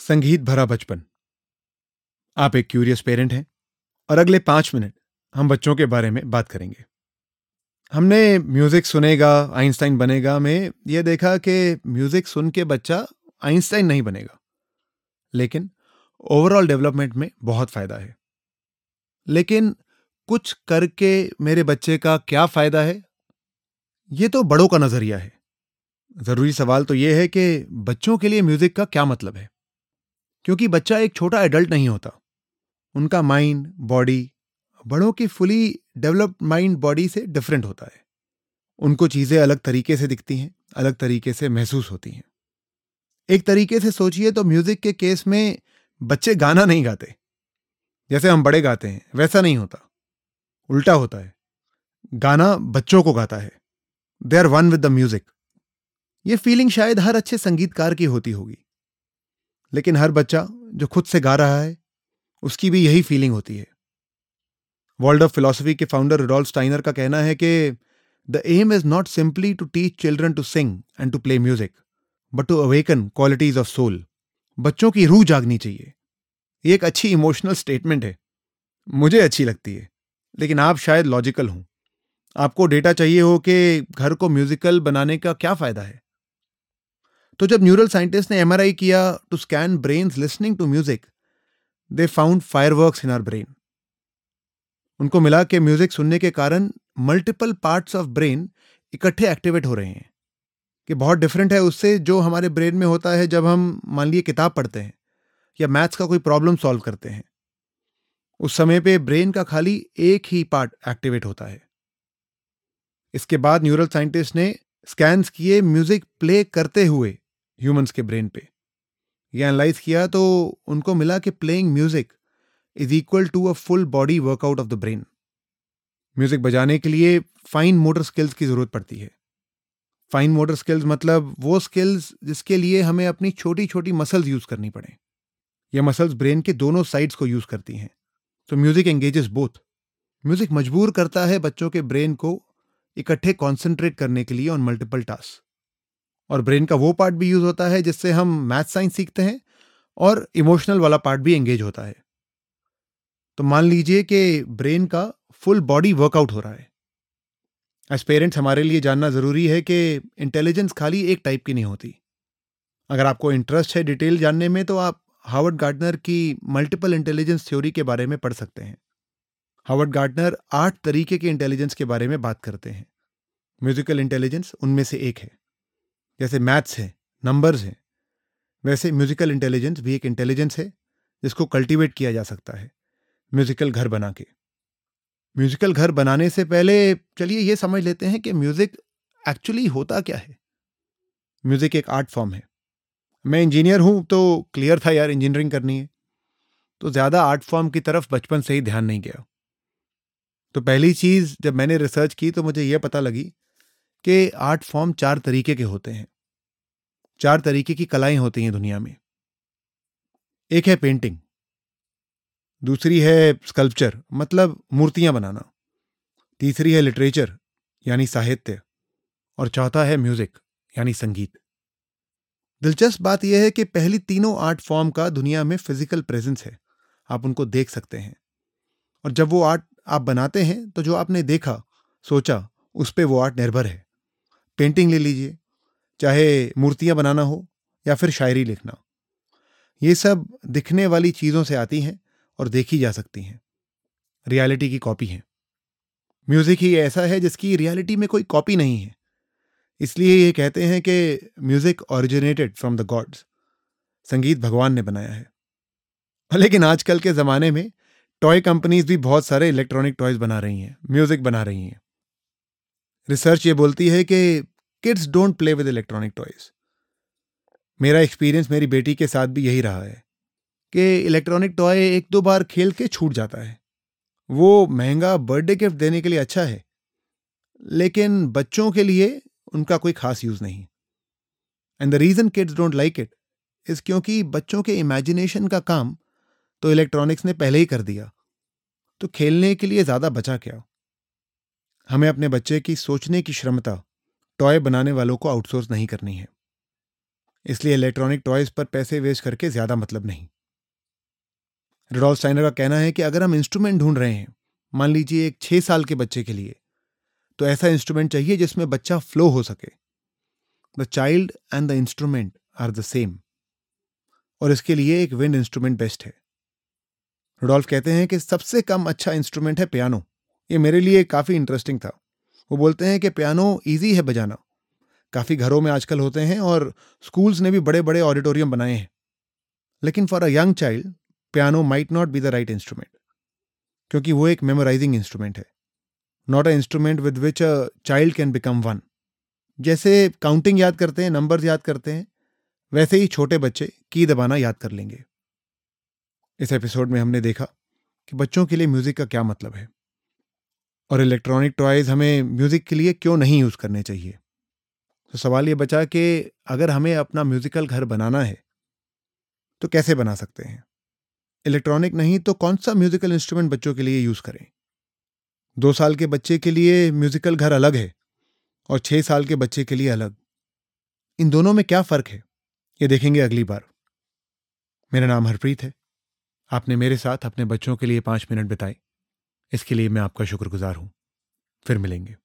संगीत भरा बचपन। आप एक क्यूरियस पेरेंट हैं और अगले पाँच मिनट हम बच्चों के बारे में बात करेंगे। हमने म्यूज़िक सुनेगा आइंस्टाइन बनेगा में यह देखा कि म्यूज़िक सुन के बच्चा आइंस्टाइन नहीं बनेगा। लेकिन ओवरऑल डेवलपमेंट में बहुत फ़ायदा है। लेकिन कुछ करके मेरे बच्चे का क्या फ़ायदा है? ये तो बड़ों का नज़रिया है। ज़रूरी सवाल तो यह है कि बच्चों के लिए म्यूज़िक का क्या मतलब है? क्योंकि बच्चा एक छोटा एडल्ट नहीं होता। उनका माइंड बॉडी बड़ों की फुली डेवलप्ड माइंड बॉडी से डिफरेंट होता है। उनको चीज़ें अलग तरीके से दिखती हैं, अलग तरीके से महसूस होती हैं। एक तरीके से सोचिए तो म्यूज़िक के केस में बच्चे गाना नहीं गाते। जैसे हम बड़े गाते हैं, वैसा नहीं होता। उल्टा होता है। गाना बच्चों को गाता है। They are one with the music ये फीलिंग शायद हर अच्छे संगीतकार की होती होगी। लेकिन हर बच्चा जो खुद से गा रहा है, उसकी भी यही फीलिंग होती है। वर्ल्ड ऑफ़ फिलोसफी के फाउंडर रुडोल्फ स्टाइनर का कहना है कि the aim is not simply to teach children to sing and to play music but to awaken qualities of soul बच्चों की रूह जागनी चाहिए। ये एक अच्छी इमोशनल स्टेटमेंट है। मुझे अच्छी लगती है, लेकिन आप शायद लॉजिकल हों। आपको डेटा चाहिए हो कि घर को म्यूजिकल बनाने का क्या फ़ायदा है? तो जब न्यूरल साइंटिस्ट ने एमआरआई किया to scan brain listening to music they found fireworks in our brain उनको मिला कि म्यूज़िक सुनने के कारण मल्टीपल पार्ट्स ऑफ़ ब्रेन इकट्ठे एक्टिवेट हो रहे हैं, कि बहुत डिफरेंट है उससे जो हमारे ब्रेन में होता है जब हम मान लिए किताब पढ़ते हैं या मैथ्स का कोई प्रॉब्लम सॉल्व करते हैं। उस समय पे ब्रेन का खाली एक ही पार्ट एक्टिवेट होता है। इसके बाद न्यूरल साइंटिस्ट ने स्कैन्स किए म्यूज़िक प्ले करते हुए ह्यूमंस के ब्रेन पे। ये एनालाइज किया तो उनको मिला कि playing music is equal to a full body workout of the brain. Music बजाने के लिए फाइन मोटर स्किल्स की ज़रूरत पड़ती है। फाइन मोटर स्किल्स मतलब वो स्किल्स जिसके लिए हमें अपनी छोटी छोटी मसल्स यूज़ करनी पड़े। ये मसल्स ब्रेन के दोनों साइड्स को यूज़ करती हैं। तो म्यूज़िक एंगेजेस बोथ। म्यूज़िक मजबूर करता है बच्चों के ब्रेन को इकट्ठे कॉन्सेंट्रेट करने के लिए ऑन मल्टीपल टास्क। और ब्रेन का वो पार्ट भी यूज़ होता है जिससे हम मैथ साइंस सीखते हैं और इमोशनल वाला पार्ट भी एंगेज होता है। तो मान लीजिए कि ब्रेन का फुल बॉडी वर्कआउट हो रहा है। एज पेरेंट्स हमारे लिए जानना ज़रूरी है कि इंटेलिजेंस खाली एक टाइप की नहीं होती। अगर आपको इंटरेस्ट है डिटेल जानने में तो आप हावर्ड गार्डनर की मल्टीपल इंटेलिजेंस थ्योरी के बारे में पढ़ सकते हैं। हार्वर्ड गार्डनर आठ तरीके के इंटेलिजेंस के बारे में बात करते हैं। म्यूजिकल इंटेलिजेंस उनमें से एक है। जैसे मैथ्स है, नंबर्स हैं, वैसे म्यूजिकल इंटेलिजेंस भी एक इंटेलिजेंस है, जिसको कल्टीवेट किया जा सकता है, म्यूजिकल घर बना के। म्यूजिकल घर बनाने से पहले चलिए ये समझ लेते हैं कि म्यूज़िक एक्चुअली होता क्या है। म्यूज़िक एक आर्ट फॉर्म है। मैं इंजीनियर हूँ तो क्लियर था यार इंजीनियरिंग करनी है। तो ज़्यादा आर्ट फॉर्म की तरफ़ बचपन से ही ध्यान नहीं गया। तो पहली चीज़ जब मैंने रिसर्च की तो मुझे यह पता लगी कि आर्ट फॉर्म चार तरीके के होते हैं। चार तरीके की कलाएँ होती हैं दुनिया में। एक है पेंटिंग दूसरी है स्कल्पचर मतलब मूर्तियाँ बनाना। तीसरी है लिटरेचर यानी साहित्य, और चौथा है म्यूज़िक यानी संगीत। दिलचस्प बात यह है कि पहली तीनों आर्ट फॉर्म का दुनिया में फ़िज़िकल प्रेजेंस है। आप उनको देख सकते हैं। और जब वो आर्ट आप बनाते हैं तो जो आपने देखा, सोचा, उस पर वो आर्ट निर्भर है। पेंटिंग ले लीजिए, चाहे मूर्तियाँ बनाना हो या फिर शायरी लिखना ये सब दिखने वाली चीज़ों से आती हैं और देखी जा सकती हैं। रियलिटी की कॉपी है। म्यूज़िक ही ऐसा है जिसकी रियलिटी में कोई कॉपी नहीं है। इसलिए ये कहते हैं कि music originated from the gods संगीत भगवान ने बनाया है। लेकिन आजकल के ज़माने में टॉय कंपनीज़ भी बहुत सारे इलेक्ट्रॉनिक टॉयज बना रही हैं म्यूज़िक बना रही हैं। रिसर्च ये बोलती है कि kids don't play with electronic toys मेरा एक्सपीरियंस मेरी बेटी के साथ भी यही रहा है कि इलेक्ट्रॉनिक टॉय एक दो बार खेल के छूट जाता है। वो महँगा बर्थडे गिफ्ट देने के लिए अच्छा है, लेकिन बच्चों के लिए उनका कोई खास यूज़ नहीं। And the reason kids don't like it is क्योंकि बच्चों के इमेजिनेशन का काम तो इलेक्ट्रॉनिक्स ने पहले ही कर दिया। तो खेलने के लिए ज़्यादा बचा क्या? हमें अपने बच्चे की सोचने की क्षमता टॉय बनाने वालों को आउटसोर्स नहीं करनी है। इसलिए इलेक्ट्रॉनिक टॉयज पर पैसे वेस्ट करके ज़्यादा मतलब नहीं। रिडोल्फ स्टाइनर का कहना है कि अगर हम इंस्ट्रूमेंट ढूंढ रहे हैं, मान लीजिए एक छह साल के बच्चे के लिए तो ऐसा इंस्ट्रूमेंट चाहिए जिसमें बच्चा फ्लो हो सके। The child and the instrument are the same. और इसके लिए एक विंड इंस्ट्रूमेंट बेस्ट है। रुडोल्फ कहते हैं कि सबसे कम अच्छा इंस्ट्रूमेंट है पियानो। ये मेरे लिए काफ़ी इंटरेस्टिंग था। वो बोलते हैं कि पियानो ईजी है बजाना। काफ़ी घरों में आजकल होते हैं और स्कूल्स ने भी बड़े बड़े ऑडिटोरियम बनाए हैं। लेकिन for a young child piano might not be the right instrument क्योंकि वो एक मेमोराइजिंग इंस्ट्रूमेंट है। Not a instrument with which a child can become one जैसे काउंटिंग याद करते हैं नंबर्स याद करते हैं, वैसे ही छोटे बच्चे की दबाना याद कर लेंगे। इस एपिसोड में हमने देखा कि बच्चों के लिए म्यूज़िक का क्या मतलब है। और इलेक्ट्रॉनिक टॉयज हमें म्यूज़िक के लिए क्यों नहीं यूज़ करने चाहिए? तो सवाल ये बचा कि अगर हमें अपना म्यूजिकल घर बनाना है तो कैसे बना सकते हैं? इलेक्ट्रॉनिक नहीं तो कौन सा म्यूजिकल इंस्ट्रूमेंट बच्चों के लिए यूज़ करें? दो साल के बच्चे के लिए म्यूजिकल घर अलग है और छः साल के बच्चे के लिए अलग। इन दोनों में क्या फ़र्क है? ये देखेंगे अगली बार। मेरा नाम हरप्रीत है। आपने मेरे साथ अपने बच्चों के लिए पाँच मिनट बिताए। इसके लिए मैं आपका शुक्रगुजार हूँ। फिर मिलेंगे।